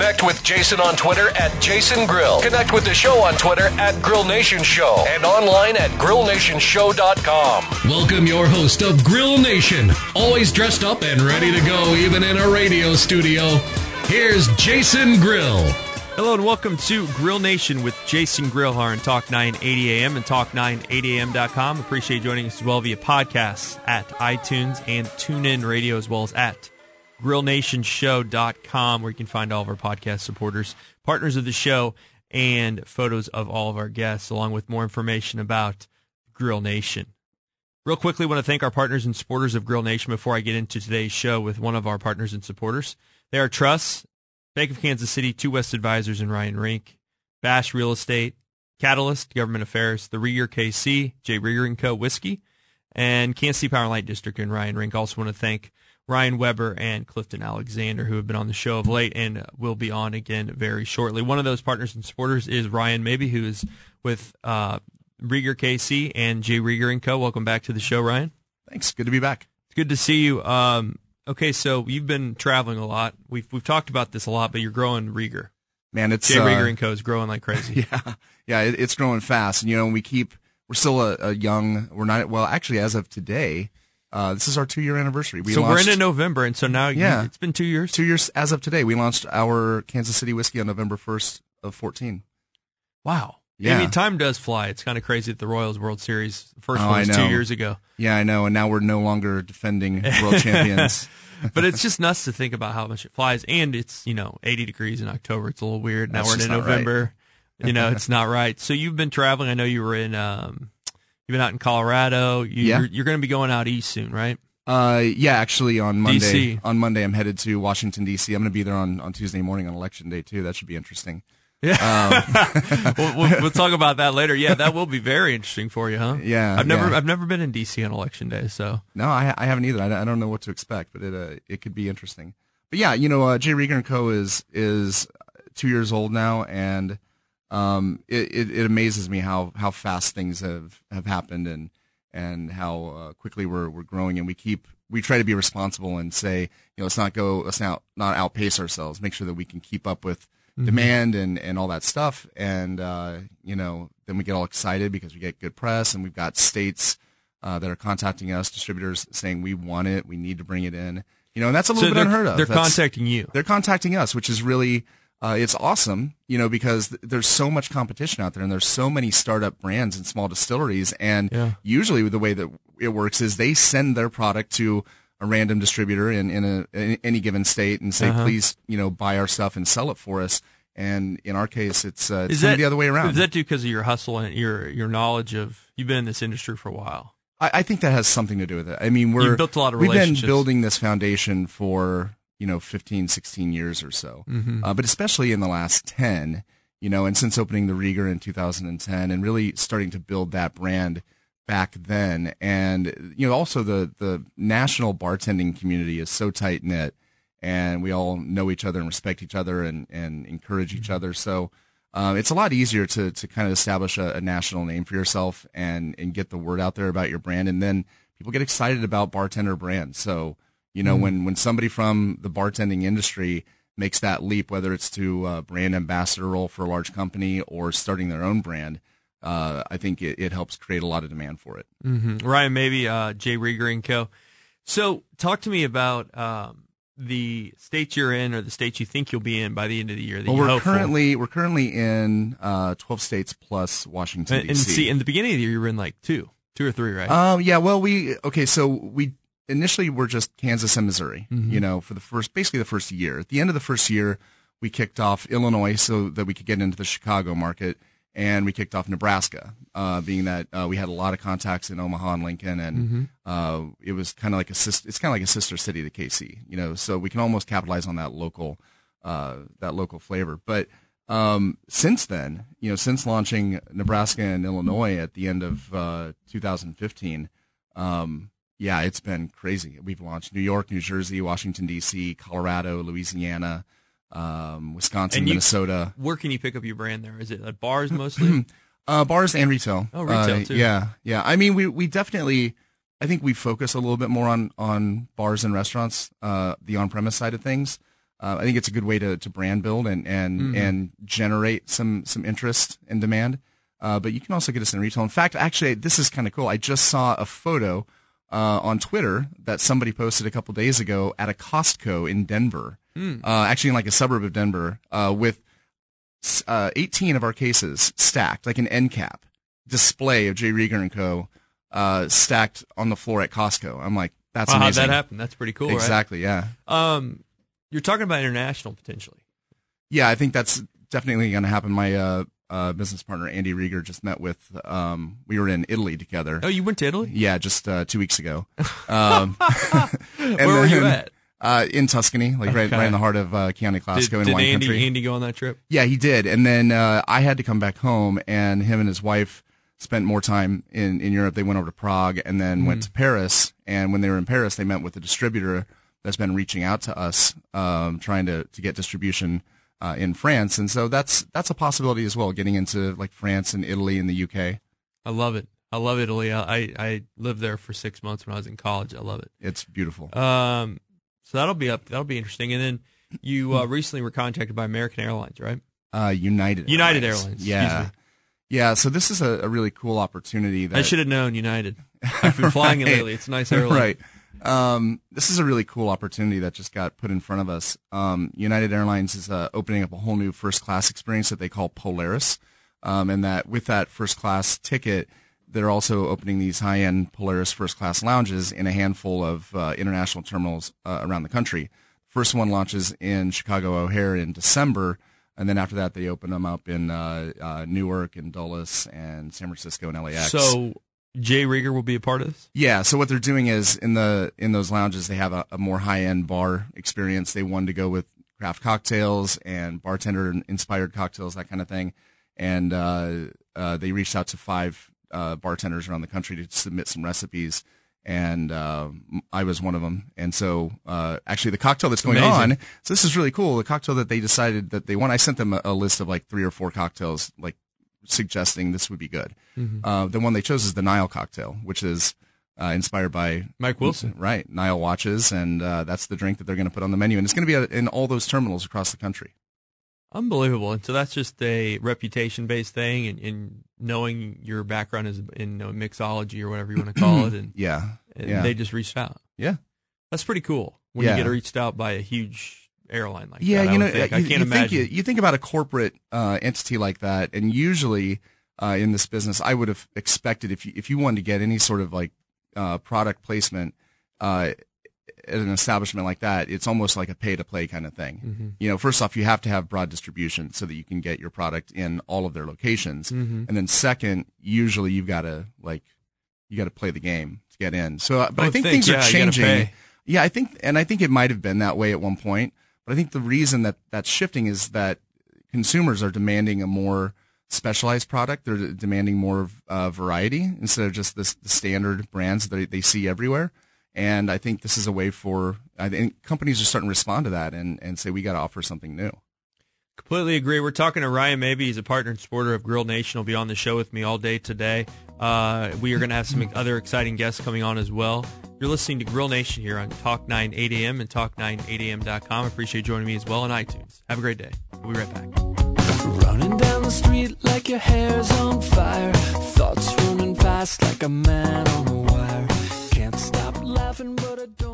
Connect with Jason on Twitter at Jason Grill. Connect with the show on Twitter at Grill Nation Show and online at grillnationshow.com. Welcome your host of Grill Nation, always dressed up and ready to go, even in a radio studio. Here's Jason Grill. Hello and welcome to Grill Nation with Jason Grillhar and Talk 980 AM and Talk980am.com. Appreciate you joining us as well via podcasts at iTunes and TuneIn Radio as well as at grillnationshow.com where you can find all of our podcast supporters, partners of the show, and photos of all of our guests along with more information about Grill Nation. Real quickly, want to thank our partners and supporters of Grill Nation before I get into today's show with one of our partners and supporters. They are Truss, Bank of Kansas City, Two West Advisors, and Ryan Rink, Bash Real Estate, Catalyst, Government Affairs, The Rieger KC, J. Rieger & Co. Whiskey, and Kansas City Power and Light District and Ryan Rink. Also want to thank Ryan Weber and Clifton Alexander, who have been on the show of late and will be on again very shortly. One of those partners and supporters is Ryan Maybee, who is with uh, Rieger KC and J. Rieger & Co. Welcome back to the show, Ryan. Thanks. Good to be back. It's good to see you. Um, okay, so you've been traveling a lot. We've we've talked about this a lot, but you're growing Rieger. Man, it's J. uh, Rieger & Co. is growing like crazy. yeah, yeah, it, it's growing fast. And you know, we keep we're still a, a young. We're not well. Actually, as of today, uh, this is our two year anniversary. We so we're launched, into November, and so now you- Yeah. it's been two years. two years as of today. We launched our Kansas City whiskey on November first of fourteen. Wow. Yeah. I mean, time does fly. It's kind of crazy that the Royals World Series first Oh, one was two years ago. Yeah, I know. And now we're no longer defending world champions. But it's just nuts to think about how much it flies, and it's you know 80 degrees in October. It's a little weird. Now That's we're in not right. November. You know, it's not right. So you've been traveling. I know you were in. Um, you've been out in Colorado. You, Yeah. You're, you're going to be going out east soon, right? Uh, yeah, actually on Monday. DC. On Monday, I'm headed to Washington D.C. I'm going to be there on, on Tuesday morning on election day too. That should be interesting. Yeah. we'll, we'll, we'll talk about that later. Yeah, that will be very interesting for you, huh? Yeah, I've never yeah. I've never been in DC on election day, so No, I, I haven't either. I, I don't know what to expect, but it uh, it could be interesting. But yeah, you know, uh, J. Rieger and Co is is two years old now, and um, it, it, it amazes me how, how fast things have, have happened and and how uh, quickly we're we're growing, and we keep we try to be responsible and say, you know, let's not go, let's not not outpace ourselves. Make sure that we can keep up with demand and and all that stuff, and uh, you know, then we get all excited because we get good press, and we've got states uh, that are contacting us, distributors saying we want it, we need to bring it in. You know, and that's a little so bit unheard of. they're That's- contacting you. they're contacting us, which is really uh, it's awesome, you know, because th- there's so much competition out there, and there's so many startup brands and small distilleries, and Yeah. usually the way that it works is they send their product to a random distributor in in, a, in any given state and say, Uh-huh. please, you know, buy our stuff and sell it for us. And in our case, it's, uh, it's Is that the other way around. Is that due because of your hustle and your your knowledge of you've been in this industry for a while? I, I think that has something to do with it. I mean, we're You've built a lot of we've been building this foundation for you know 15, 16 years or so, Mm-hmm. uh, but especially in the last ten, you know, and since opening the Rieger in 2010, and really starting to build that brand back then, and you know, also the the national bartending community is so tight knit, and we all know each other and respect each other and and encourage each other. So. Um, it's a lot easier to, to kind of establish a, a national name for yourself and, and get the word out there about your brand. And then people get excited about bartender brands. So, you know, when, when somebody from the bartending industry makes that leap, whether it's to a brand ambassador role for a large company or starting their own brand, uh, I think it, it helps create a lot of demand for it. hmm Ryan, Maybee uh, J. Rieger and Co. So, talk to me about um, the states you're in, or the states you think you'll be in by the end of the year. That Well, we're hope for. currently, we're currently in, uh, 12 states plus Washington, and, and DC. see, in the beginning of the year, you were in like two, two or three, right? Um, yeah, well, we okay. So we initially we were just Kansas and Missouri. Mm-hmm. You know, for the first, basically the first year. At the end of the first year, we kicked off Illinois so that we could get into the Chicago market, and we kicked off Nebraska, uh, being that uh, we had a lot of contacts in Omaha and Lincoln, and Mm-hmm. uh, it was kind of like a sis- it's kind of like a sister city to KC. You know, so we can almost capitalize on that local uh, that local flavor. But um, since then, you know, since launching Nebraska and Illinois at the end of uh, 2015, um, yeah, it's been crazy. We've launched New York, New Jersey, Washington D.C., Colorado, Louisiana, um, Wisconsin, you, Minnesota. Where can you pick up your brand there? Is it at bars mostly? uh, bars and retail. Oh, retail uh, too. Yeah, yeah. I mean, we we definitely. I think we focus a little bit more on on bars and restaurants, uh, the on premise side of things. Uh, I think it's a good way to, to brand build and and Mm-hmm. and generate some some interest and demand. Uh, but you can also get us in retail. In fact, actually, this is kind of cool. I just saw a photo uh, on Twitter that somebody posted a couple days ago at a Costco in Denver, Hmm. uh, actually in like a suburb of Denver, uh, with uh, 18 of our cases stacked, like an end cap display of J. Rieger and Co. Uh, stacked on the floor at Costco. I'm like, that's Wow, how'd that happen? That's pretty cool, exactly. Yeah. Um, you're talking about international potentially. Yeah, I think that's definitely going to happen. My uh, business partner Andy Rieger just met with. Um, we were in Italy together. Oh, you went to Italy? Yeah, just uh, two weeks ago. Um, and Where were you at? Uh, in Tuscany, like right, Okay. right in the heart of uh, Chianti Did, Classico in did wine Andy, country. Andy go on that trip? Yeah, he did. And then uh, I had to come back home, and him and his wife spent more time in, in Europe. They went over to Prague and then went to Paris. And when they were in Paris, they met with a distributor that's been reaching out to us, um, trying to, to get distribution uh, in France. And so that's that's a possibility as well, getting into like France and Italy and the UK. I love it. I love Italy. I, I lived there for six months when I was in college. I love it. It's beautiful. Um, so that'll be up. That'll be interesting. And then you Hmm. uh, recently were contacted by American Airlines, right? Uh, United United Airlines. Airlines, Yeah. Yeah, so this is a, a really cool opportunity that I should have known United. I've been flying it Right. lately. It's a nice airline. right. Um, this is a really cool opportunity that just got put in front of us. Um, United Airlines is uh, opening up a whole new first class experience that they call Polaris, um, and that with that first class ticket, they're also opening these high end Polaris first class lounges in a handful of uh, international terminals uh, around the country. First one launches in Chicago O'Hare in December. And then after that, they open them up in uh, uh, Newark and Dulles and San Francisco and LAX. So J. Rieger will be a part of this. Yeah, so what they're doing is in the in those lounges they have a, a more high end bar experience. They wanted to go with craft cocktails and bartender inspired cocktails, that kind of thing. And uh, uh, they reached out to five uh, bartenders around the country to submit some recipes, and uh, I was one of them. And so uh, actually, the cocktail that's going Amazing. on. So this is really cool. The cocktail that they decided that they want. I sent them a, a list of like three or four cocktails, like suggesting this would be good. Uh, the one they chose is the Nile cocktail, which is uh, inspired by Mike Wilson. right? Nile watches, and uh, that's the drink that they're going to put on the menu, and it's going to be uh, in all those terminals across the country. Unbelievable. And so that's just a reputation based thing and, and knowing your background is in you know, mixology or whatever you want to call it. And, Yeah, and yeah, they just reached out. yeah. That's pretty cool when Yeah. you get reached out by a huge airline like yeah, that. I you know, think. you, I can't you imagine. Think you, you think about a corporate uh, entity like that, and usually uh, in this business, I would have expected if you if you wanted to get any sort of like uh, product placement uh, at an establishment like that, it's almost like a pay to play kind of thing. Mm-hmm. You know, first off, you have to have broad distribution so that you can get your product in all of their locations, Mm-hmm. and then second, usually you've got to like you got to play the game to get in. So, uh, but I think, think, things yeah, are changing. Yeah, I think, and I think it might have been that way at one point. But I think the reason that that's shifting is that consumers are demanding a more specialized product. They're demanding more uh, variety instead of just this, the standard brands that they, see everywhere. And I think this is a way for I think companies are starting to respond to that and, and say we got to offer something new. Completely agree. We're talking to Ryan Maybee. He's a partner and supporter of Grill Nation. He'll be on the show with me all day today. Uh, we are going to have some other exciting guests coming on as well. You're listening to Grill Nation here on Talk 9 8 a.m. and Talk9 8am.com. Appreciate joining me as well on iTunes. Have a great day. We'll be right back. Running down the street like your hair's on fire. Thoughts running fast like a man on a wire. Can't stop laughing, but I don't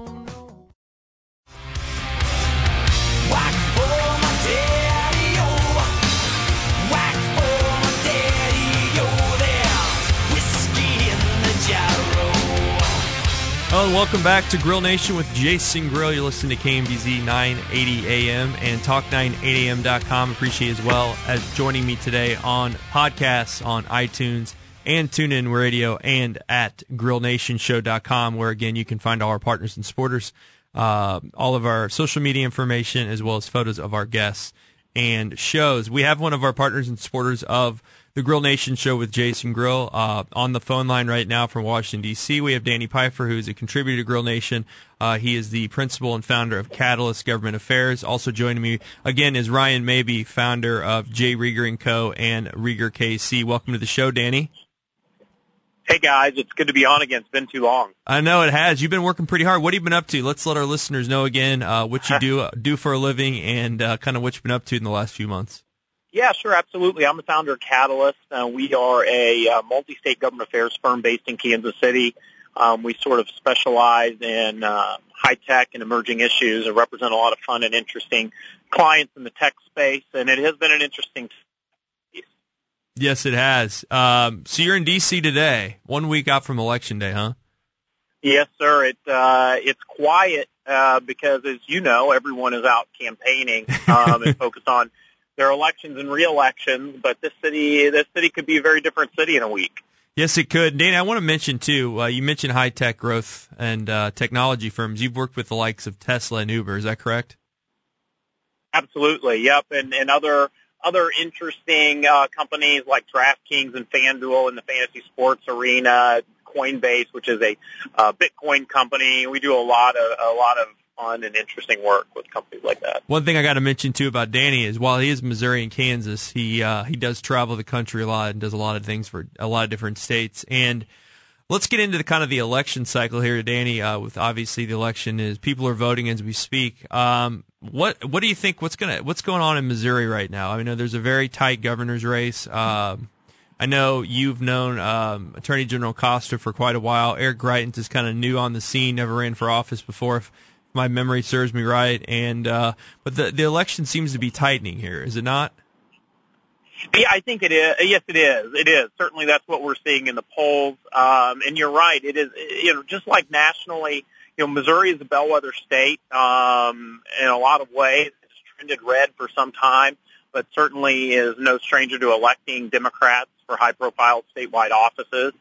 welcome back to Grill Nation with Jason Grill. You're listening to KMBZ 980 AM and Talk980am.com. Appreciate as well as joining me today on podcasts on iTunes and TuneIn Radio and at GrillNationShow.com, where again you can find all our partners and supporters. uh, all of our social media information as well as photos of our guests and shows. We have one of our partners and supporters of the Grill Nation show with Jason Grill uh, on the phone line right now from Washington D.C. We have Danny Pfeiffer, who is a contributor to Grill Nation. Uh, he is the principal and founder of Catalyst Government Affairs. Also joining me again is Ryan Maybee, founder of J. Rieger and Co. and Rieger KC. Welcome to the show, Danny. Hey guys, it's good to be on again. It's been too long. I know it has. You've been working pretty hard. What have you been up to? Let's let our listeners know again uh, what you do do for a living and uh, kind of what you've been up to in the last few months. Yeah, sure, absolutely. I'm the founder of Catalyst. Uh, we are a uh, multi-state government affairs firm based in Kansas City. Um, we sort of specialize in uh, high tech and emerging issues and represent a lot of fun and interesting clients in the tech space. And it has been an interesting. Yes, it has. Um, so you're in D.C. today, one week out from Election Day, huh? Yes, sir. It uh, it's quiet uh, because, as you know, everyone is out campaigning um, and focused on their elections and re-elections. But this city, this city could be a very different city in a week. Yes, it could. Dana, I want to mention too. Uh, you mentioned high tech growth and uh, technology firms. You've worked with the likes of Tesla and Uber. Is that correct? Absolutely. Yep. And and other other interesting uh, companies like DraftKings and FanDuel in the fantasy sports arena, Coinbase, which is a uh, Bitcoin company. We do a lot of a lot of fun and interesting work with companies like that. One thing I got to mention too about Danny is while he is Missouri and Kansas, he uh, he does travel the country a lot and does a lot of things for a lot of different states. And let's get into the kind of the election cycle here, Danny. Uh, with obviously the election is people are voting as we speak. Um, what what do you think? What's gonna what's going on in Missouri right now? I mean, there's a very tight governor's race. Um, I know you've known um, Attorney General Koster for quite a while. Eric Greitens is kind of new on the scene, never ran for office before. If, my memory serves me right. And uh, but the the election seems to be tightening here, is it not? Yeah, I think it is. Yes, it is. It is. Certainly, that's what we're seeing in the polls. Um, and you're right. It is. You know, just like nationally, you know, Missouri is a bellwether state um, in a lot of ways. It's trended red for some time, but certainly is no stranger to electing Democrats for high-profile statewide offices.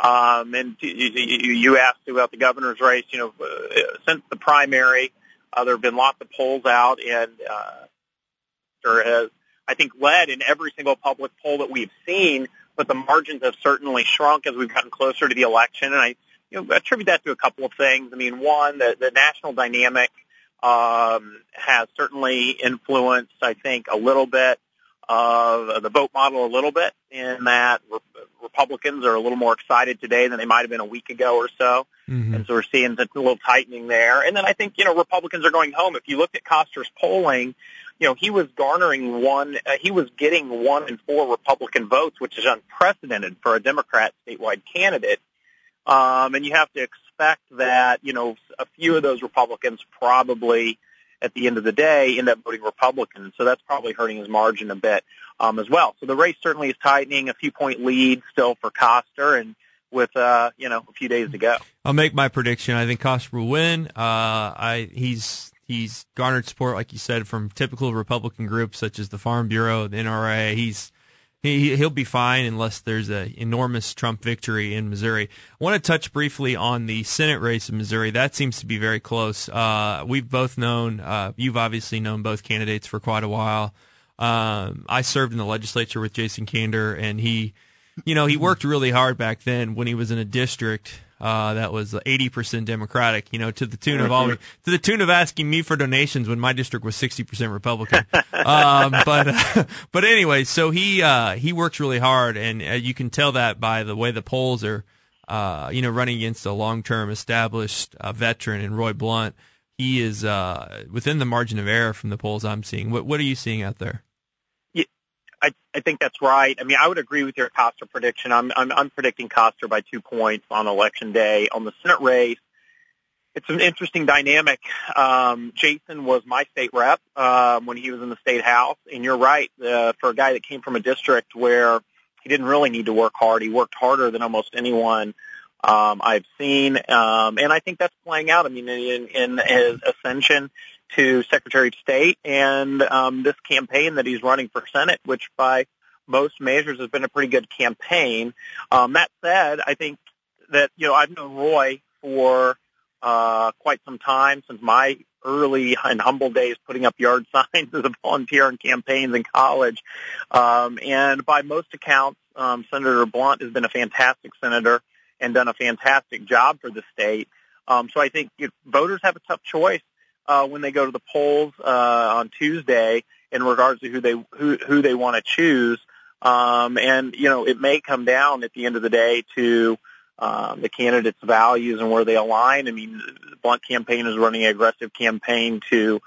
Um, and you, asked about the governor's race. You know, uh, since the primary, uh, there have been lots of polls out, and uh, has, I think, led in every single public poll that we've seen. But the margins have certainly shrunk as we've gotten closer to the election, and I you know, attribute that to a couple of things. I mean, one, the, the national dynamic um, has certainly influenced, I think, a little bit of the vote model a little bit in that re- Republicans are a little more excited today than they might have been a week ago or so. Mm-hmm. And so we're seeing a little tightening there. And then I think, you know, Republicans are going home. If you look at Koster's polling, you know, he was garnering one, uh, he was getting one in four Republican votes, which is unprecedented for a Democrat statewide candidate. Um, and you have to expect that, you know, a few of those Republicans probably at the end of the day end up voting Republican. So that's probably hurting his margin a bit um, as well. So the race certainly is tightening, a few point lead still for Koster, and with uh, you know a few days to go. I'll make my prediction. I think Koster will win. Uh, I he's he's garnered support, like you said, from typical Republican groups such as the Farm Bureau, the NRA. He's he he'll be fine unless there's an enormous Trump victory in Missouri. I want to touch briefly on the Senate race in Missouri. That seems to be very close. Uh, we've both known. Uh, you've obviously known both candidates for quite a while. Um, I served in the legislature with Jason Kander, and he, you know, he worked really hard back then when he was in a district uh, that was 80% Democratic, you know, to the tune of all, to the tune of asking me for donations when my district was 60% Republican. um, but, uh, but anyway, so he, uh, he works really hard and uh, you can tell that by the way the polls are, uh, you know, running against a long-term established uh, veteran in Roy Blunt. He is, uh, within the margin of error from the polls I'm seeing. What, what are you seeing out there? I, I think that's right. I mean, I would agree with your Koster prediction. I'm, I'm, I'm predicting Koster by two points on election day. On the Senate race, it's an interesting dynamic. Um, Jason was my state rep um, when he was in the state house, and you're right. Uh, for a guy that came from a district where he didn't really need to work hard, he worked harder than almost anyone um, I've seen, um, and I think that's playing out. I mean, in, in his ascension to Secretary of State and um, this campaign that he's running for Senate, which by most measures has been a pretty good campaign. Um, that said, I think that, you know, I've known Roy for uh, quite some time since my early and humble days putting up yard signs as a volunteer in campaigns in college. Um, and by most accounts, um, Senator Blunt has been a fantastic senator and done a fantastic job for the state. Um, so I think voters have a tough choice uh, when they go to the polls uh, on Tuesday in regards to who they who, who they want to choose. Um, and you know, it may come down at the end of the day to um, the candidates' values and where they align. I mean, the Blunt campaign is running an aggressive campaign to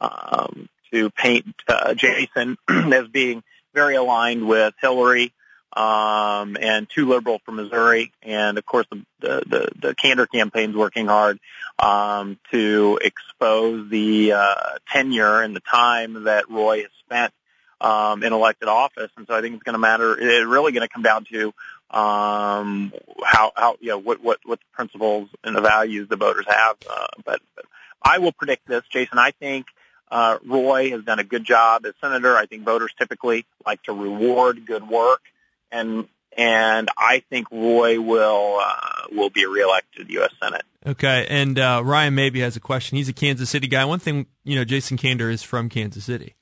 um, to paint uh, Jason as being very aligned with Hillary um, and too liberal for Missouri. And of course, the the the, Kander campaign's working hard um, to expose the uh, tenure and the time that Roy has spent um, in elected office. And so I think it's going to matter. It's really going to come down to um, how how you know what what what the principles and the values the voters have. Uh, but, but I will predict this, Jason. I think. Uh, Roy has done a good job as senator. I think voters typically like to reward good work and and I think Roy will uh, will be reelected to the U.S. Senate. Okay, and uh, Ryan Maybee has a question. He's a Kansas City guy. One thing, you know, Jason Kander is from Kansas City.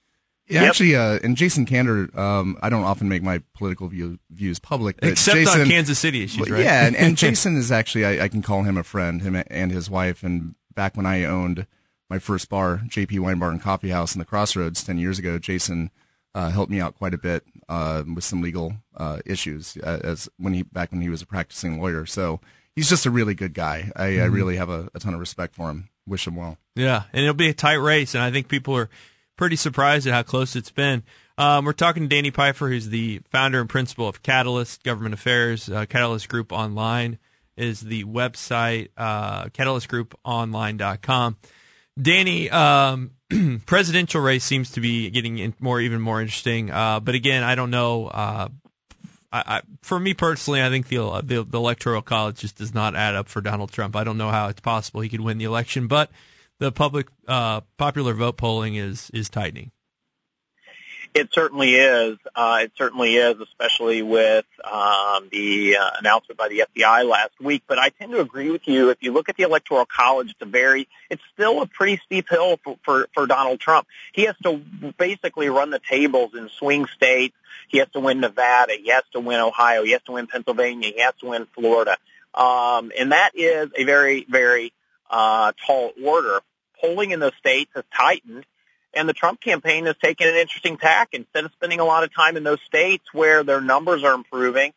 Yeah, yep. actually, uh, and Jason Kander, um, I don't often make my political view, views public, except Jason, on Kansas City issues, right? Yeah, and, and Jason is actually, I, I, can call him a friend, him and his wife. And back when I owned my first bar, JP Wine Bar and Coffee House in the Crossroads ten years ago, Jason uh, helped me out quite a bit uh, with some legal uh, issues uh, as when he back when he was a practicing lawyer. So he's just a really good guy. I, mm-hmm. I really have a, a, ton of respect for him. Wish him well. Yeah, and it'll be a tight race, and I think people are pretty surprised at how close it's been. Um, we're talking to Danny Pfeiffer, who's the founder and principal of Catalyst Government Affairs. Uh, Catalyst Group Online is the website, uh, catalystgrouponline.com. Danny, um, presidential race seems to be getting more, even more interesting. Uh, but again, I don't know. Uh, I, I, for me personally, I think the, the, the electoral college just does not add up for Donald Trump. I don't know how it's possible he could win the election, but the public uh, popular vote polling is is tightening. It certainly is. Uh, it certainly is, especially with um, the uh, announcement by the FBI last week. But I tend to agree with you. If you look at the Electoral College, it's a very, it's still a pretty steep hill for, for, for Donald Trump. He has to basically run the tables in swing states. He has to win Nevada. He has to win Ohio. He has to win Pennsylvania. He has to win Florida. Um, and that is a very, very uh, tall order. Polling in those states has tightened and the Trump campaign has taken an interesting tack. Instead of spending a lot of time in those states where their numbers are improving,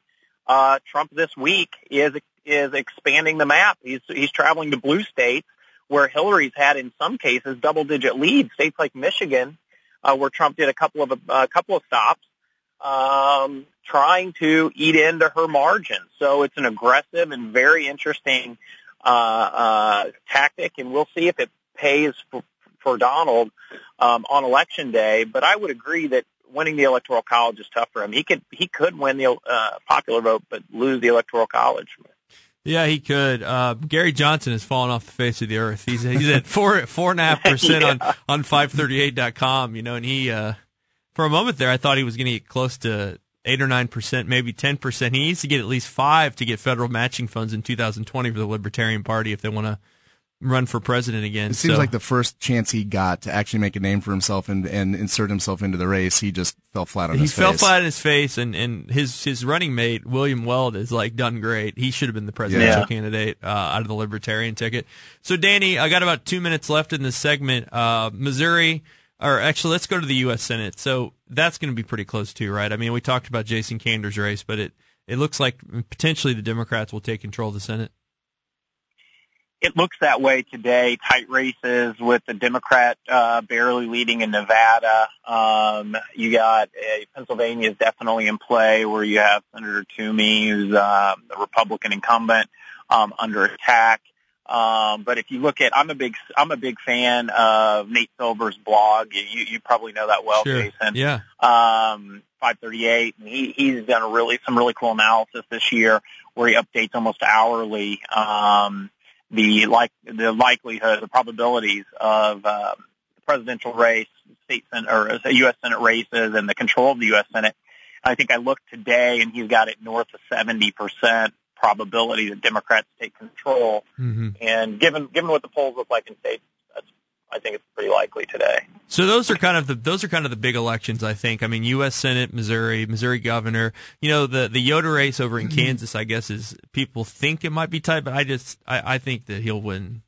uh, Trump this week is is expanding the map. He's he's traveling to blue states where Hillary's had in some cases double digit leads. States like Michigan, uh, where Trump did a couple of a couple of stops, um, trying to eat into her margin. So it's an aggressive and very interesting uh, uh, tactic, and we'll see if it pays for, for Donald um, on election day. But I would agree that winning the electoral college is tough for him. He could he could win the uh, popular vote, but lose the electoral college. Yeah, he could. Uh, Gary Johnson has fallen off the face of the earth. He's he's at four four and a half percent on on five thirty eight dot com. You know, and he uh, for a moment there, I thought he was going to get close to eight or nine percent, maybe ten percent. He needs to get at least five to get federal matching funds in 2020 for the Libertarian Party if they want to run for president again. It seems so. like the first chance he got to actually make a name for himself and, and insert himself into the race, he just fell flat on he his face. He fell flat on his face, and, and his his running mate William Weld is like done great. He should have been the presidential yeah. candidate uh, out of the Libertarian ticket. So Danny, I got about two minutes left in this segment. Uh, Missouri. Or actually, let's go to the U.S. Senate. So that's going to be pretty close too, right? I mean, we talked about Jason Kander's race, but it, it looks like potentially the Democrats will take control of the Senate it looks that way today. Tight races with the Democrat uh, barely leading in Nevada. Um, you got uh, Pennsylvania is definitely in play, where you have Senator Toomey, who's uh, the Republican incumbent, um, under attack. Um, but if you look at, I'm a big, I'm a big fan of Nate Silver's blog. You, you probably know that well, sure. Jason. Yeah. Um, 538. And he, he's done a really, some really cool analysis this year where he updates almost hourly. Um, the like the likelihood, the probabilities of uh, the presidential race, state senate or U.S. Senate races, and the control of the U.S. Senate. I think I looked today, and he's got it north of seventy percent probability that Democrats take control. Mm-hmm. And given given what the polls look like in states, I think it's pretty likely today. So those are kind of the those are kind of the big elections, I think. I mean, U.S. Senate, Missouri, Missouri governor. You know, the the Yoder race over in Kansas, I guess, is people think it might be tight, but I just I, I think that he'll win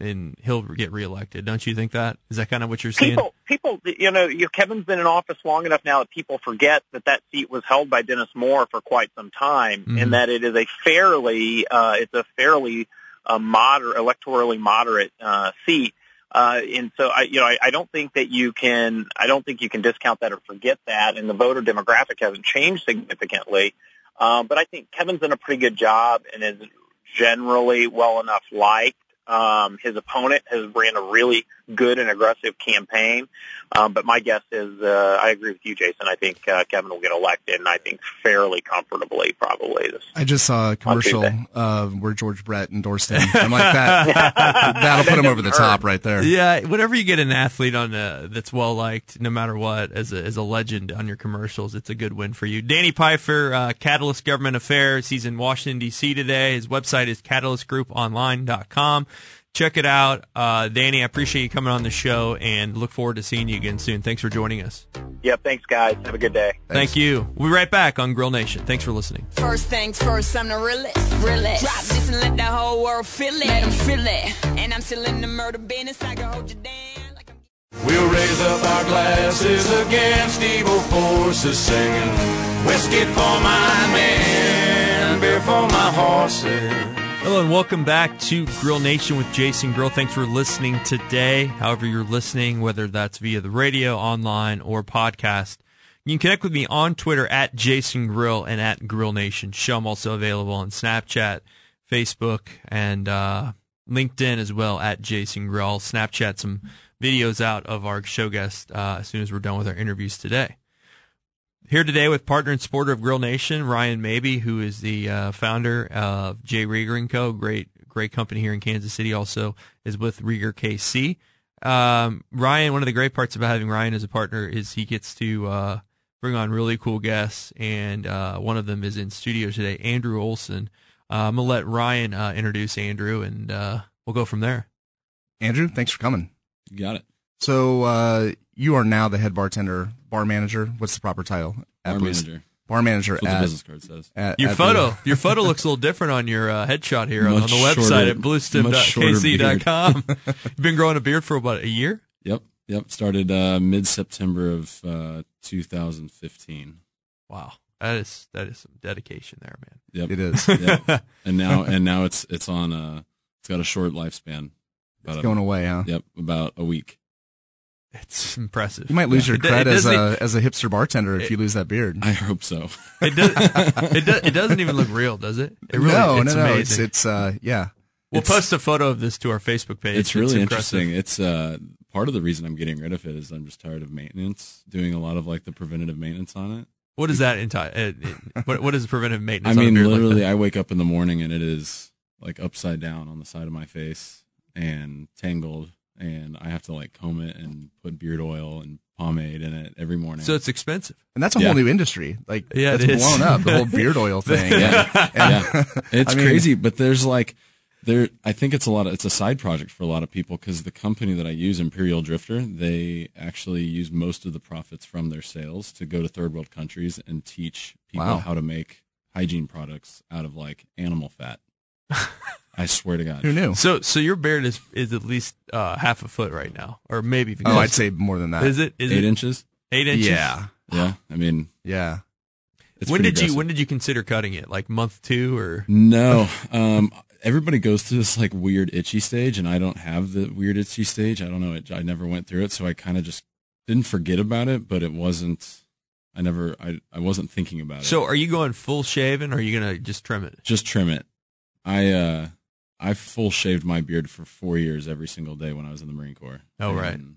and he'll get reelected. Don't you think that? Is that kind of what you're saying? People, people, you know, you, Kevin's been in office long enough now that people forget that that seat was held by Dennis Moore for quite some time, Mhm. and that it is a fairly, uh, it's a fairly uh, moderate, electorally moderate uh, seat. Uh, and so I, you know, I, I don't think that you can, I don't think you can discount that or forget that. And the voter demographic hasn't changed significantly. Um, but I think Kevin's done a pretty good job and is generally well enough liked. Um, his opponent has ran a really good and aggressive campaign. Um, but my guess is, uh, I agree with you, Jason. I think uh, Kevin will get elected, and I think fairly comfortably, probably. This. I just saw a commercial uh, where George Brett endorsed him. I'm like that. that'll put him over the top right there. Yeah, whenever you get an athlete on uh, that's well liked, no matter what, as a as a legend on your commercials, it's a good win for you. Danny Pfeiffer, uh, Catalyst Government Affairs. He's in Washington D.C. today. His website is catalystgrouponline.com. Check it out, uh, Danny. I appreciate you coming on the show, and look forward to seeing you again soon. Thanks for joining us. Yep. Thanks, guys. Have a good day. Thank you. We'll be right back on Grill Nation. Thanks for listening. First things first, I'm the realest. realest. Drop this and let the whole world feel it. Let 'em feel it. And I'm still in the murder business. I can hold you down. Like I'm- We'll raise up our glasses against evil forces, singing whiskey for my men, beer for my horses. Hello and welcome back to Grill Nation with Jason Grill. Thanks for listening today. However you're listening, whether that's via the radio, online, or podcast. You can connect with me on Twitter at Jason Grill and at Grill Nation Show. I'm also available on Snapchat, Facebook, and uh, LinkedIn as well at Jason Grill. I'll Snapchat some videos out of our show guest uh, as soon as we're done with our interviews today. Here today with partner and supporter of Grill Nation, Ryan Maybee, who is the uh, founder of J. Rieger & Co., great great company here in Kansas City, also is with Rieger KC. Um, Ryan, one of the great parts about having Ryan as a partner is he gets to uh, bring on really cool guests, and uh, one of them is in studio today, Andrew Olson. Uh, I'm going to let Ryan uh, introduce Andrew, and uh, we'll go from there. Andrew, thanks for coming. You got it. So uh, you are now the head bartender, bar manager. What's the proper title? Bar Blues- manager. Bar manager That's what the business card says. at- Your at the- photo, your photo looks a little different on your uh, headshot here on, on Much the website shorter- at much shorter bluestem.kc.com. You've been growing a beard for about a year. Yep. Yep. Started uh, mid September of uh, 2015. Wow, that is that is some dedication there, man. Yep. It is. Yep. and now and now it's it's on uh it's got a short lifespan. About It's a- going away, huh? Yep, about a week. It's impressive. You might lose your It cred as a as a hipster bartender if it- you lose that beard. I hope so. It, does, it, does, it doesn't even look real, does it? It really, no, it's no, no. amazing. It's it's uh yeah. we'll it's- post a photo of this to our Facebook page. It's really impressive. interesting. It's uh part of the reason I'm getting rid of it is I'm just tired of maintenance, doing a lot of like the preventative maintenance on it. What is that entire? It, it, what what is preventive I maintenance? on a mean, beard like literally, that? I wake up in the morning and it is like upside down on the side of my face and tangled, and I have to like comb it and put beard oil and pomade in it every morning. so it's expensive. And that's a Yeah. whole new industry. Like Yeah, that's it is. blown up. The whole beard oil thing. yeah, yeah, it's I mean- crazy. But there's like, there. I think it's a lot of it's a side project for a lot of people because the company that I use, Imperial Drifter, they actually use most of the profits from their sales to go to third world countries and teach people Wow. how to make hygiene products out of like animal fat. I swear to God. Who knew? So so your beard is is at least uh, half a foot right now, or maybe. even Oh, closer. I'd say more than that. Is it is Eight it inches. eight inches? Yeah. Yeah, I mean, Yeah. it's when pretty did you when did you consider cutting it? Like month two or? No. Um, everybody goes through this like weird itchy stage, and I don't have the weird itchy stage. I don't know. It, I never went through it, so I kind of just didn't forget about it, but it wasn't. I never. I I wasn't thinking about it. So are you going full shaven, or are you gonna just trim it? just trim it. I uh, I full shaved my beard for four years every single day when I was in the Marine Corps. Oh, right. And-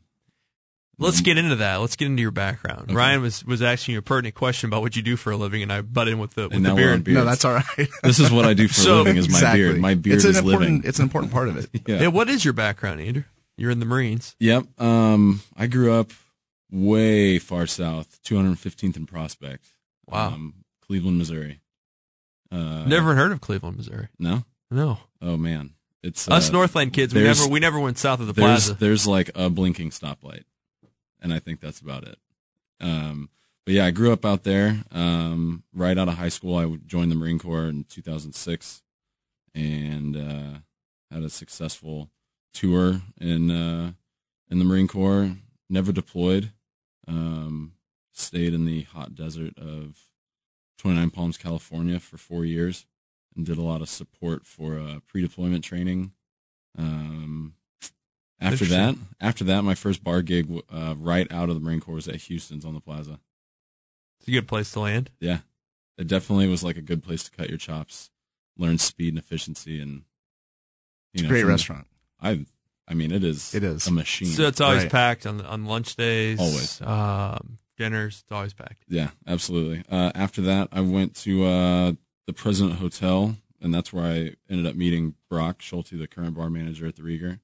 Let's get into that. Let's get into your background. Okay. Ryan was was asking you a pertinent question about what you do for a living, and I butt in with the with And the now we're on beard. No, that's all right. This is what I do for So- a living. Is my exactly. beard. My beard it's an is important, living. It's an important part of it. Yeah. Yeah, what is your background, Andrew? You're in the Marines. Yep. Um, I grew up way far south, 215th and Prospect. Wow. Um, Cleveland, Missouri. Uh, Never heard of Cleveland, Missouri. No. No. Oh man, it's Us uh, Northland kids, we never we never went south of the there's plaza. there's like a blinking stoplight, and I think that's about it. Um, but yeah, I grew up out there. Um, right out of high school, I joined the Marine Corps in 2006, and uh, had a successful tour in uh, in the Marine Corps. Never deployed. Um, stayed in the hot desert of 29 Palms, California, for four years, and did a lot of support for uh, pre-deployment training. Um, after that, after that, my first bar gig uh, right out of the Marine Corps was at Houston's on the Plaza. It's a good place to land. Yeah, it definitely was like a good place to cut your chops, learn speed and efficiency, and you know, Great restaurant. I, I mean, it is. It is. a machine. So it's always Right. packed on on lunch days. Always. Um, dinners, it's always packed. Yeah, absolutely. Uh, after that, I went to uh, the President Hotel, and that's where I ended up meeting Brock Schulte, the current bar manager at the Rieger.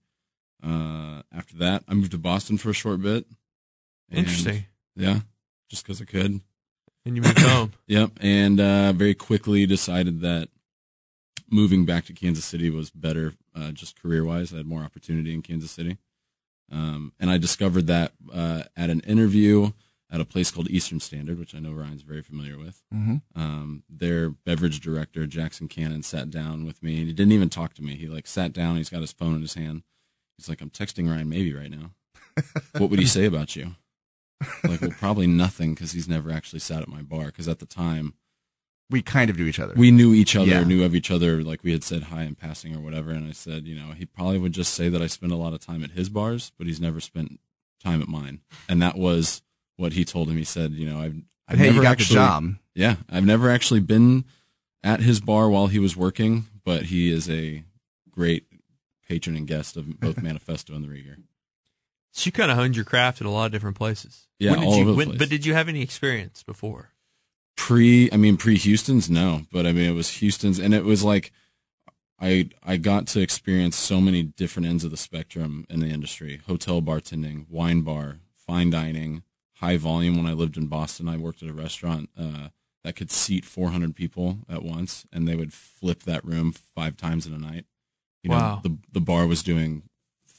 Uh, after that, I moved to Boston for a short bit. Interesting. Yeah, just because I could. And you moved home. Yep, and uh, very quickly decided that moving back to Kansas City was better, uh, just career wise. I had more opportunity in Kansas City, um, and I discovered that uh, at an interview at a place called Eastern Standard, which I know Ryan's very familiar with. Mhm. Um, their beverage director Jackson Cannon sat down with me, and he didn't even talk to me. He like sat down. He's got his phone in his hand. He's like, "I'm texting Ryan Maybee right now. what would he say about you?" like, well, probably nothing because he's never actually sat at my bar. Because at the time, We kind of knew each other. we knew each other, Yeah. knew of each other, like we had said hi in passing or whatever. And I said, you know, he probably would just say that I spend a lot of time at his bars, but he's never spent time at mine. And that was what he told him. He said, you know, I've, I've hey, never got actually, job. yeah, I've never actually been at his bar while he was working, but he is a great patron and guest of both Manifesto and the Rieger. So you kind of honed your craft at a lot of different places. Yeah, When did all you, over the when- place. But did you have any experience before? pre i mean pre houston's no but i mean it was houston's and it was like i i got to experience so many different ends of the spectrum in the industry hotel bartending wine bar fine dining high volume when i lived in boston i worked at a restaurant uh, that could seat 400 people at once and they would flip that room five times in a night you know Wow. the the bar was doing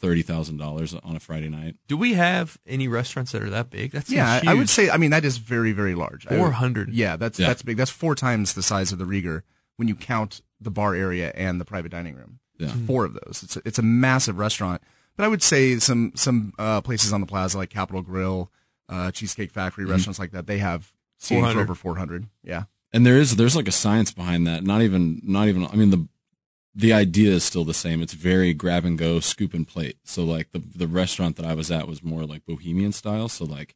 $30,000 on a Friday night. Do we have any restaurants that are that big? That's Yeah, I, I would say. I mean, that is very, very large. 400. Yeah, that's Yeah. that's big. That's four times the size of the Rieger when you count the bar area and the private dining room. Yeah. Four of those. It's a, it's a massive restaurant. But I would say some some uh, places on the plaza like Capital Grille, uh, Cheesecake Factory, Mm-hmm. restaurants like that, they have seating 400. over four hundred. Yeah. and there is there's like a science behind that. Not even not even i mean the the idea is still the same. It's very grab and go scoop and plate. So like the the restaurant that i was at was more like bohemian style. So like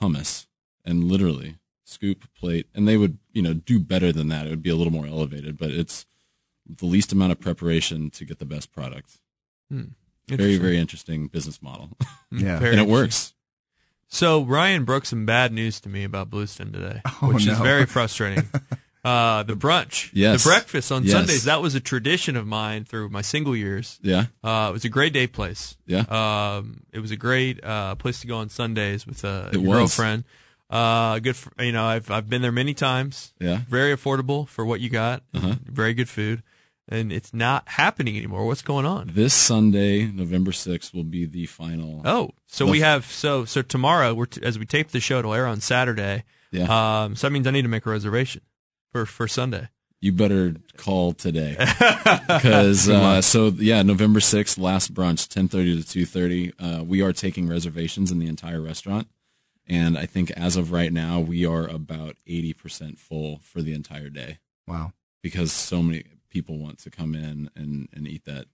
hummus and literally scoop plate. And they would you know do better than that. It would be a little more elevated but it's the least amount of preparation to get the best product. Very very interesting business model. Yeah. And it works So Ryan broke some bad news to me about Bluestem today, Oh, which is very frustrating. uh, the brunch, Yes. the breakfast on Yes. Sundays, that was a tradition of mine through my single years. yeah Uh, it was a great day place. yeah Um, it was a great uh, place to go on Sundays with a It was. girlfriend. Uh, good, for, you know, I've I've been there many times. yeah Very affordable for what you got. Uh-huh. Very good food, and it's not happening anymore. What's going on? this sunday november 6th will be the final Oh, so The we f- have so so tomorrow we're t- as we tape the show, it'll air on Saturday. yeah Um, so that means I need to make a reservation for for Sunday. you better call today because uh, so yeah november 6th last brunch 10.30 to 2.30 uh, we are taking reservations in the entire restaurant and i think as of right now we are about 80% full for the entire day Wow. because so many people want to come in and, and eat that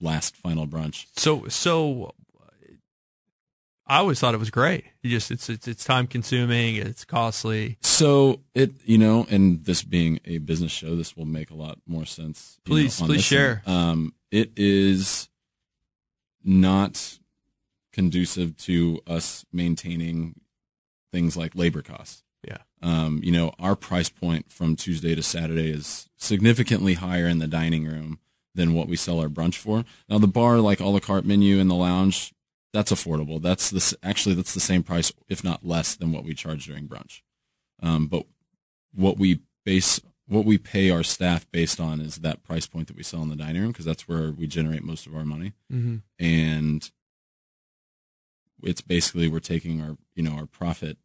last final brunch So so I always thought it was great. You just it's it's it's time consuming. It's costly. so it you know and this being a business show this will make a lot more sense you know, Please, please share. end. um it is not conducive to us maintaining things like labor costs Yeah. um you know our price point from tuesday to saturday is significantly higher in the dining room than what we sell our brunch for now the bar like a la carte menu in the lounge that's affordable that's this actually that's the same price if not less than what we charge during brunch um, but what we base what we pay our staff based on is that price point that we sell in the dining room because that's where we generate most of our money. Mm-hmm. And it's basically we're taking our you know our profit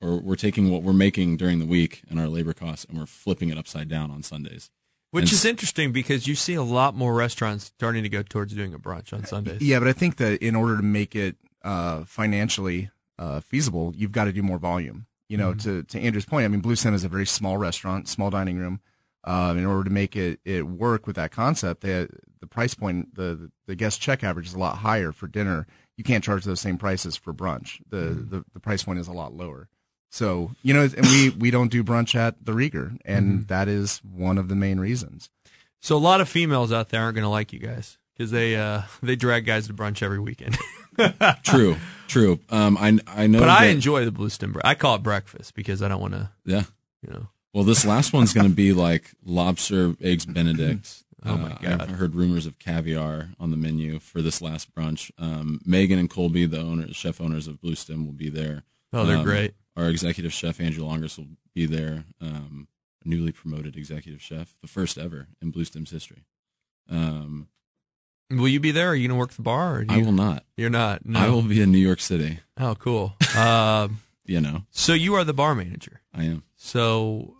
or we're taking what we're making during the week and our labor costs and we're flipping it upside down on Sundays. Which And is interesting because you see a lot more restaurants starting to go towards doing a brunch on Sundays. Yeah, but I think that in order to make it uh, financially uh, feasible, you've got to do more volume. You know, to to Andrew's point, I mean, Bluestem is a very small restaurant, small dining room. Um, in order to make it, it work with that concept, they, the price point, the the guest check average is a lot higher for dinner. You can't charge those same prices for brunch. The the, the price point is a lot lower. So you know, and we we don't do brunch at the Rieger, and that is one of the main reasons. So a lot of females out there aren't going to like you guys because they uh, they drag guys to brunch every weekend. true, true. Um, I I know, but I enjoy the Bluestem. bre- I call it breakfast because I don't want to, Yeah. you know. Well, this last one's going to be like lobster eggs Benedict. Oh, my Uh, God. I've heard rumors of caviar on the menu for this last brunch. Um, Megan and Colby, the owners, chef owners of Bluestem, will be there. Oh, they're Um, great. Our executive chef Andrew Longers will be there. Um, a newly promoted executive chef, the first ever in Bluestem's history. Um, Will you be there? Are you going to work the bar? I you, will not. You're not. No. I will be in New York City. Oh, cool. Um, You know, so you are the bar manager. I am. So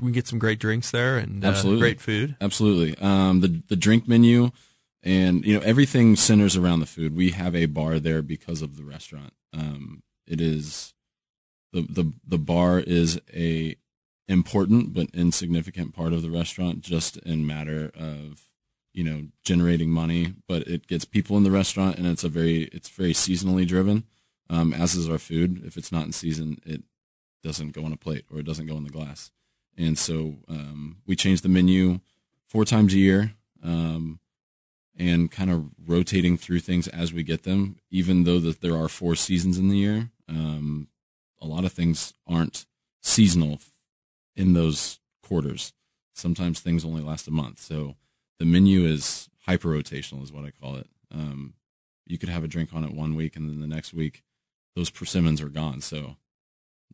we get some great drinks there and uh, Absolutely. great food. Absolutely. Um, the the drink menu and you know everything centers around the food. We have a bar there because of the restaurant. Um, it is the the the bar is a important but insignificant part of the restaurant, just in matter of you know generating money. But it gets people in the restaurant, and it's a very it's very seasonally driven. Um, as is our food. If it's not in season, it doesn't go on a plate or it doesn't go in the glass. And so um, we change the menu four times a year um, and kind of rotating through things as we get them, even though that there are four seasons in the year. A lot of things aren't seasonal in those quarters. Sometimes things only last a month. So the menu is hyper rotational, is what I call it. Um, you could have a drink on it one week, and then the next week, those persimmons are gone. So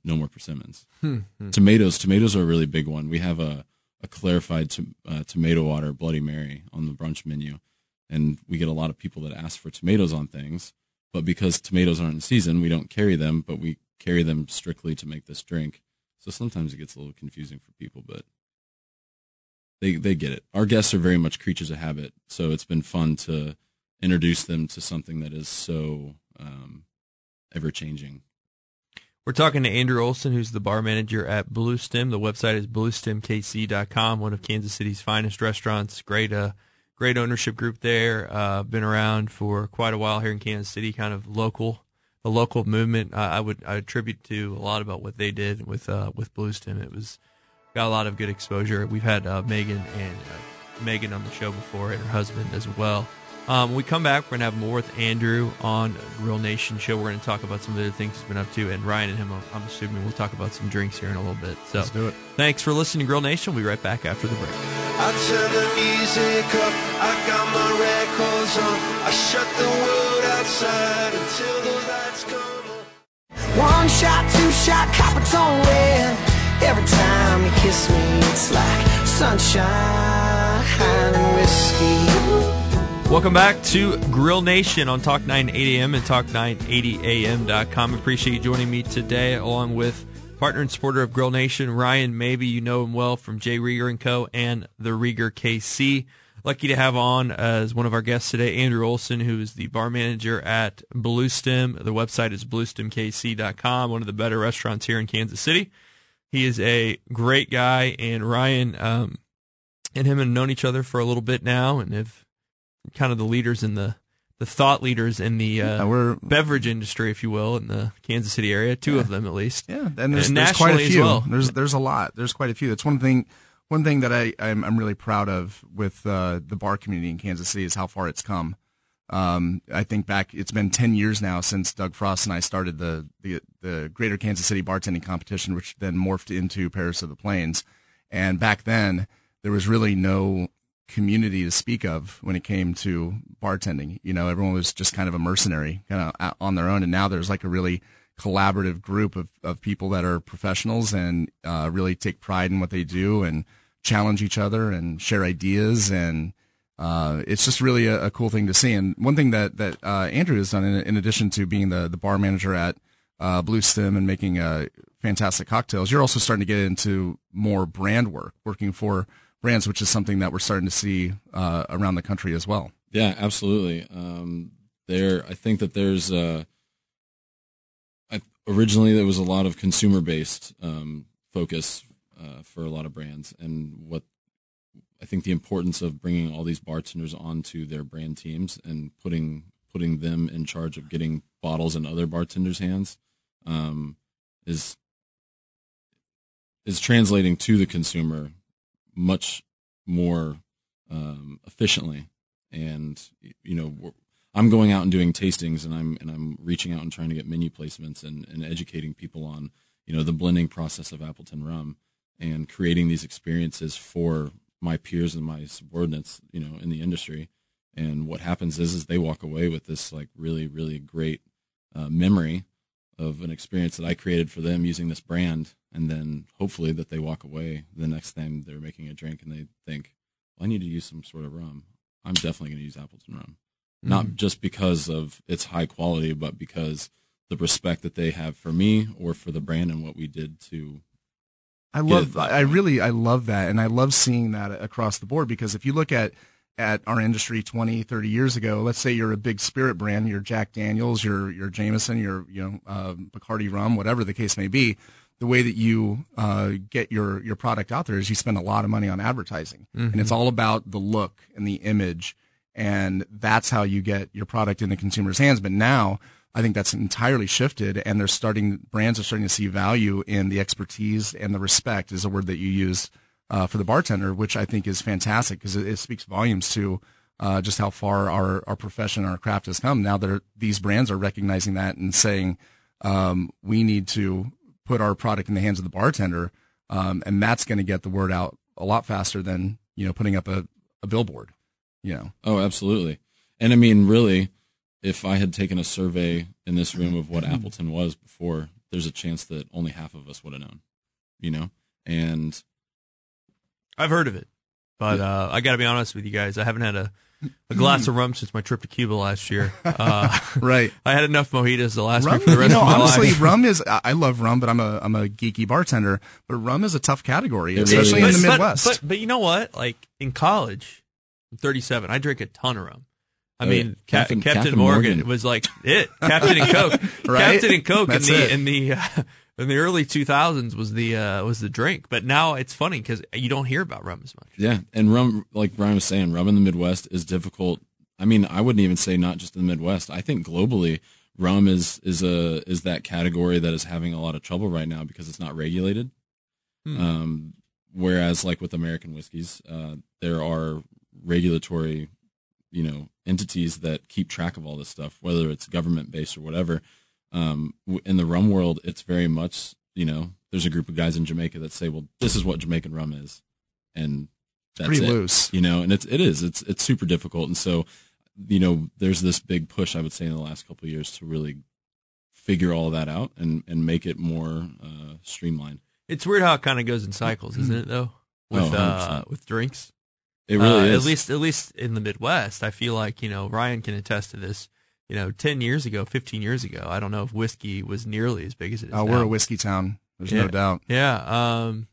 no more persimmons. Hmm, hmm. Tomatoes. Tomatoes are a really big one. We have a, a clarified to, uh, tomato water Bloody Mary on the brunch menu, and we get a lot of people that ask for tomatoes on things. But because tomatoes aren't in season, we don't carry them, but we carry them strictly to make this drink. So sometimes it gets a little confusing for people, but they they get it. Our guests are very much creatures of habit, so it's been fun to introduce them to something that is so um, ever changing. We're talking to Andrew Olson, who's the bar manager at Bluestem. The website is bluestemkc.com, one of Kansas City's finest restaurants. Great, uh, great ownership group there. Uh, been around for quite a while here in Kansas City, kind of local, the local movement. Uh, I would I attribute to a lot about what they did with uh, with Blue It was got a lot of good exposure. We've had uh, Megan and uh, Megan on the show before, and her husband as well. Um, when we come back, we're going to have more with Andrew on Grill Nation show. We're going to talk about some of the things he's been up to, and Ryan and him, I'm- I'm assuming we'll talk about some drinks here in a little bit. So Let's do it. thanks for listening to Grill Nation. We'll be right back after the break. I turn the music up, I got my records on. I shut the world outside until the lights come on. One shot, two shot, copper tone red. Every time you kiss me, it's like sunshine and whiskey. Welcome back to Grill Nation on Talk 980 AM and Talk980AM.com. Appreciate you joining me today, along with partner and supporter of Grill Nation, Ryan. Maybee you know him well from J. Rieger Co. and the Rieger KC. Lucky to have on as one of our guests today, Andrew Olson, who is the bar manager at Bluestem. The website is bluestemkc.com, one of the better restaurants here in Kansas City. He is a great guy, and Ryan um, and him have known each other for a little bit now, and have kind of the leaders in the the thought leaders in the uh, Yeah, beverage industry, if you will, in the Kansas City area. Two of them, at least. Yeah, and there's, And there's quite a few. well. There's there's a lot. There's quite a few. That's one thing. One thing that I I'm, I'm really proud of with uh, the bar community in Kansas City is how far it's come. Um, I think back, it's been 10 years now since Doug Frost and I started the, the, the Greater Kansas City Bartending Competition, which then morphed into Paris of the Plains. And back then, there was really no community to speak of when it came to bartending. You know, everyone was just kind of a mercenary, kind of on their own. And now there's like a really collaborative group of, of people that are professionals and uh, really take pride in what they do and challenge each other and share ideas and uh, it's just really a, a, cool thing to see. And one thing that that uh, Andrew has done, in, in, addition to being the the bar manager at uh, Bluestem and making uh, fantastic cocktails, you're also starting to get into more brand work, working for brands, which is something that we're starting to see uh, around the country as well. Yeah, absolutely. Um, there, I think that there's uh, I, originally there was a lot of consumer based um, focus for a lot of brands, and what I think the importance of bringing all these bartenders onto their brand teams and putting putting them in charge of getting bottles in other bartenders' hands um, is is translating to the consumer much more um, efficiently. And you know, I'm going out and doing tastings, and I'm and I'm reaching out and trying to get menu placements and, and educating people on you know the blending process of Appleton rum and creating these experiences for my peers and my subordinates, you know, in the industry. And what happens is, is they walk away with this like really, really great uh, memory of an experience that I created for them using this brand. And then hopefully that they walk away the next time they're making a drink and they think, well, I need to use some sort of rum. I'm definitely going to use Appleton rum. Mm-hmm. Not just because of its high quality, but because the respect that they have for me or for the brand and what we did to I love, I really, I love that. And I love seeing that across the board because if you look at, at our industry 20, 30 years ago, let's say you're a big spirit brand, you're Jack Daniels, you're, you're Jameson, you're, you know, uh, Bacardi rum, whatever the case may be. The way that you uh, get your, your product out there is you spend a lot of money on advertising. Mm-hmm. And it's all about the look and the image. And that's how you get your product in the consumer's hands. But now, I think that's entirely shifted, and they're starting brands are starting to see value in the expertise and the respect is a word that you use uh, for the bartender, which I think is fantastic because it, it, speaks volumes to uh, just how far our our profession, our craft has come. Now that these brands are recognizing that and saying um, we need to put our product in the hands of the bartender, um, and that's going to get the word out a lot faster than you know putting up a, a billboard. You know. Oh, absolutely. And I mean, really, if I had taken a survey in this room of what Appleton was before, there's a chance that only half of us would have known, you know? And I've heard of it, but uh, I got to be honest with you guys. I haven't had a, a glass of rum since my trip to Cuba last year. Uh, right. I had enough mojitos to last rum, me for the rest you know, of my life. honestly, life. rum is, I love rum, but I'm a, I'm a geeky bartender, but rum is a tough category, it especially really in the Midwest. But, but, but you know what? Like in college, I'm 37, I drink a ton of rum. I mean, Captain, Captain, Captain Morgan, Morgan, was like it. Captain and Coke, right? Captain and Coke That's in the it. in the uh, in the early 2000s was the uh, was the drink. But now it's funny because you don't hear about rum as much. Yeah, and rum, like Brian was saying, rum in the Midwest is difficult. I mean, I wouldn't even say not just in the Midwest. I think globally, rum is is a is that category that is having a lot of trouble right now because it's not regulated. Hmm. Um, whereas, like with American whiskeys, uh, there are regulatory you know entities that keep track of all this stuff, whether it's government based or whatever. Um, in the rum world, it's very much you know there's a group of guys in Jamaica that say, well, this is what Jamaican rum is, and that's pretty it, loose, you know, and it's it is it's it's super difficult, and so you know there's this big push I would say in the last couple of years to really figure all that out and and make it more uh, streamlined. It's weird how it kind of goes in cycles, isn't it? Though with oh, uh, with drinks. It really uh, is. At least, at least in the Midwest, I feel like you know Ryan can attest to this. You know, ten years ago, fifteen years ago, I don't know if whiskey was nearly as big as it is. Oh, now. we're a whiskey town. There's yeah. no doubt. Yeah. Um,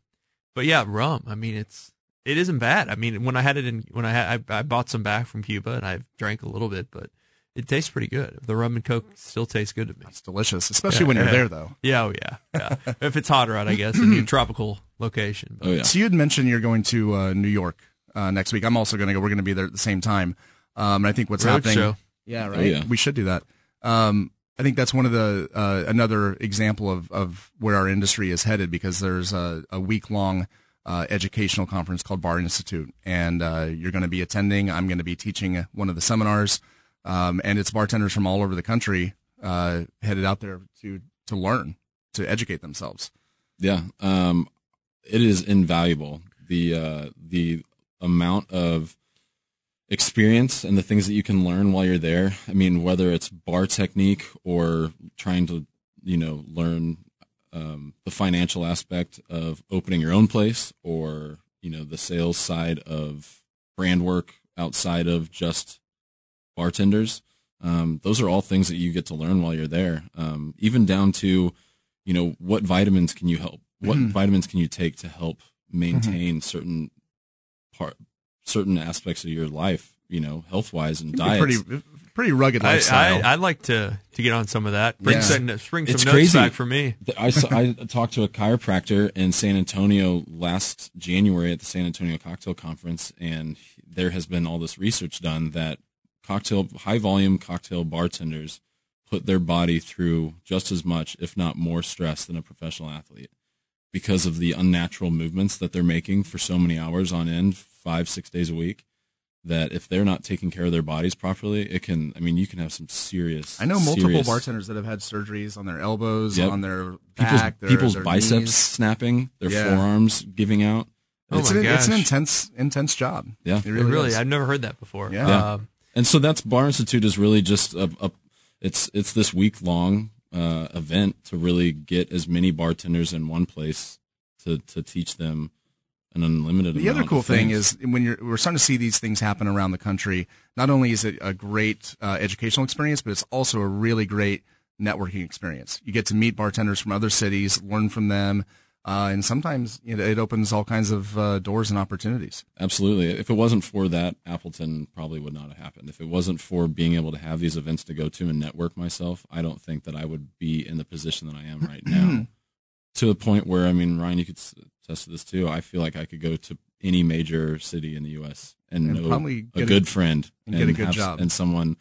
but yeah, rum. I mean, it's it isn't bad. I mean, when I had it in when I had I, I bought some back from Cuba and I've drank a little bit, but it tastes pretty good. The rum and coke still tastes good to me. It's delicious, especially yeah, when you're yeah. there, though. Yeah, oh yeah, yeah. if it's hotter out, I guess, in a tropical location. But. Oh yeah. So you had mentioned you're going to uh, New York uh, next week. I'm also going to go. We're going to be there at the same time. Um, and I think what's Road happening. Show. Yeah, right. Oh, yeah. We should do that. Um, I think that's one of the uh, another example of of where our industry is headed because there's a, a week long uh, educational conference called Bar Institute, and uh, you're going to be attending. I'm going to be teaching one of the seminars, um, and it's bartenders from all over the country uh, headed out there to to learn, to educate themselves. Yeah, um, it is invaluable. The uh, the amount of experience and the things that you can learn while you're there. I mean, whether it's bar technique or trying to, you know, learn um, the financial aspect of opening your own place or, you know the sales side of brand work outside of just bartenders. Um, those are all things that you get to learn while you're there. Um, even down to, you know, what vitamins can you help? What Mhm. vitamins can you take to help maintain certain part, certain aspects of your life? You know, health wise and diet. pretty pretty rugged I, lifestyle. I, I'd like to, to get on some of that. Bring Yeah. some, bring some It's notes crazy. back for me. I, saw, I talked to a chiropractor in San Antonio last January at the San Antonio Cocktail Conference, and there has been all this research done that cocktail high volume cocktail bartenders put their body through just as much, if not more, stress than a professional athlete because of the unnatural movements that they're making for so many hours on end, five six days a week. That if they're not taking care of their bodies properly, it can. I mean, you can have some serious. I know multiple serious- bartenders that have had surgeries on their elbows, Yep. on their people's, back, their, people's their biceps knees. snapping, their Yeah. forearms giving out. Oh it's, my an, it's an intense, intense job. Yeah. it It really, really, is. I've never heard that before. Yeah. Yeah. Um, And so that's Bar Institute is really just a, a it's it's this week long uh, event to really get as many bartenders in one place to to teach them an unlimited. The other cool thing is when you're we're starting to see these things happen around the country. Not only is it a great uh, educational experience, but it's also a really great networking experience. You get to meet bartenders from other cities, learn from them, uh, and sometimes you know, it opens all kinds of uh, doors and opportunities. Absolutely. If it wasn't for that, Appleton probably would not have happened. If it wasn't for being able to have these events to go to and network myself, I don't think that I would be in the position that I am right now. to the point where, I mean, Ryan, you could s- attest to this too. I feel like I could go to any major city in the U.S. and, And know probably a get a- good friend and get a good have job. and someone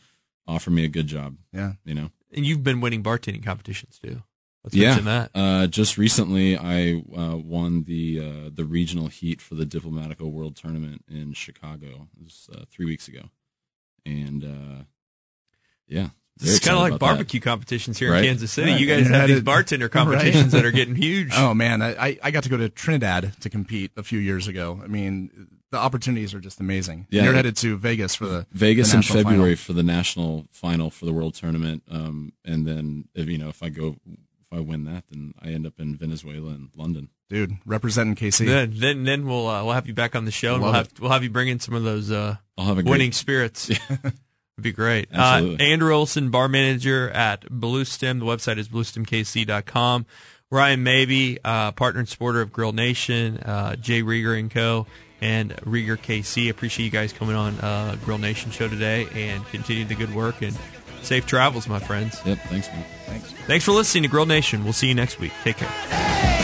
offer me a good job. Yeah. You know? and you've been winning bartending competitions too. Let's yeah. mention that. Uh, just recently, I uh, won the uh, the regional heat for the Diplomatico World Tournament in Chicago. It was uh, three weeks ago, and uh, yeah, very It's kind of like about that. barbecue competitions here Right. in Kansas City. Right. You guys You have these it- bartender right. competitions that are getting huge. Oh man, I, I got to go to Trinidad to compete a few years ago. I mean, the opportunities are just amazing. Yeah. You're headed to Vegas for the Vegas the in February final. for the national final for the World Tournament, um, and then if you know if I go if I win that, then I end up in Venezuela and London. Dude, representing KC. Then, then, then we'll uh, we'll have you back on the show, and we'll Love have we'll have you bring in some of those uh, I'll have a great, winning spirits. It'd be great. Uh, Andrew Olson, bar manager at Bluestem. The website is bluestemkc.com. Ryan Maybee, uh, partner and supporter of Grill Nation, uh, J. Rieger and Co. and Rieger KC. Appreciate you guys coming on uh, Grill Nation show today and continue the good work and safe travels, my friends. Yep, thanks, man. Thanks. Thanks for listening to Grill Nation. We'll see you next week. Take care.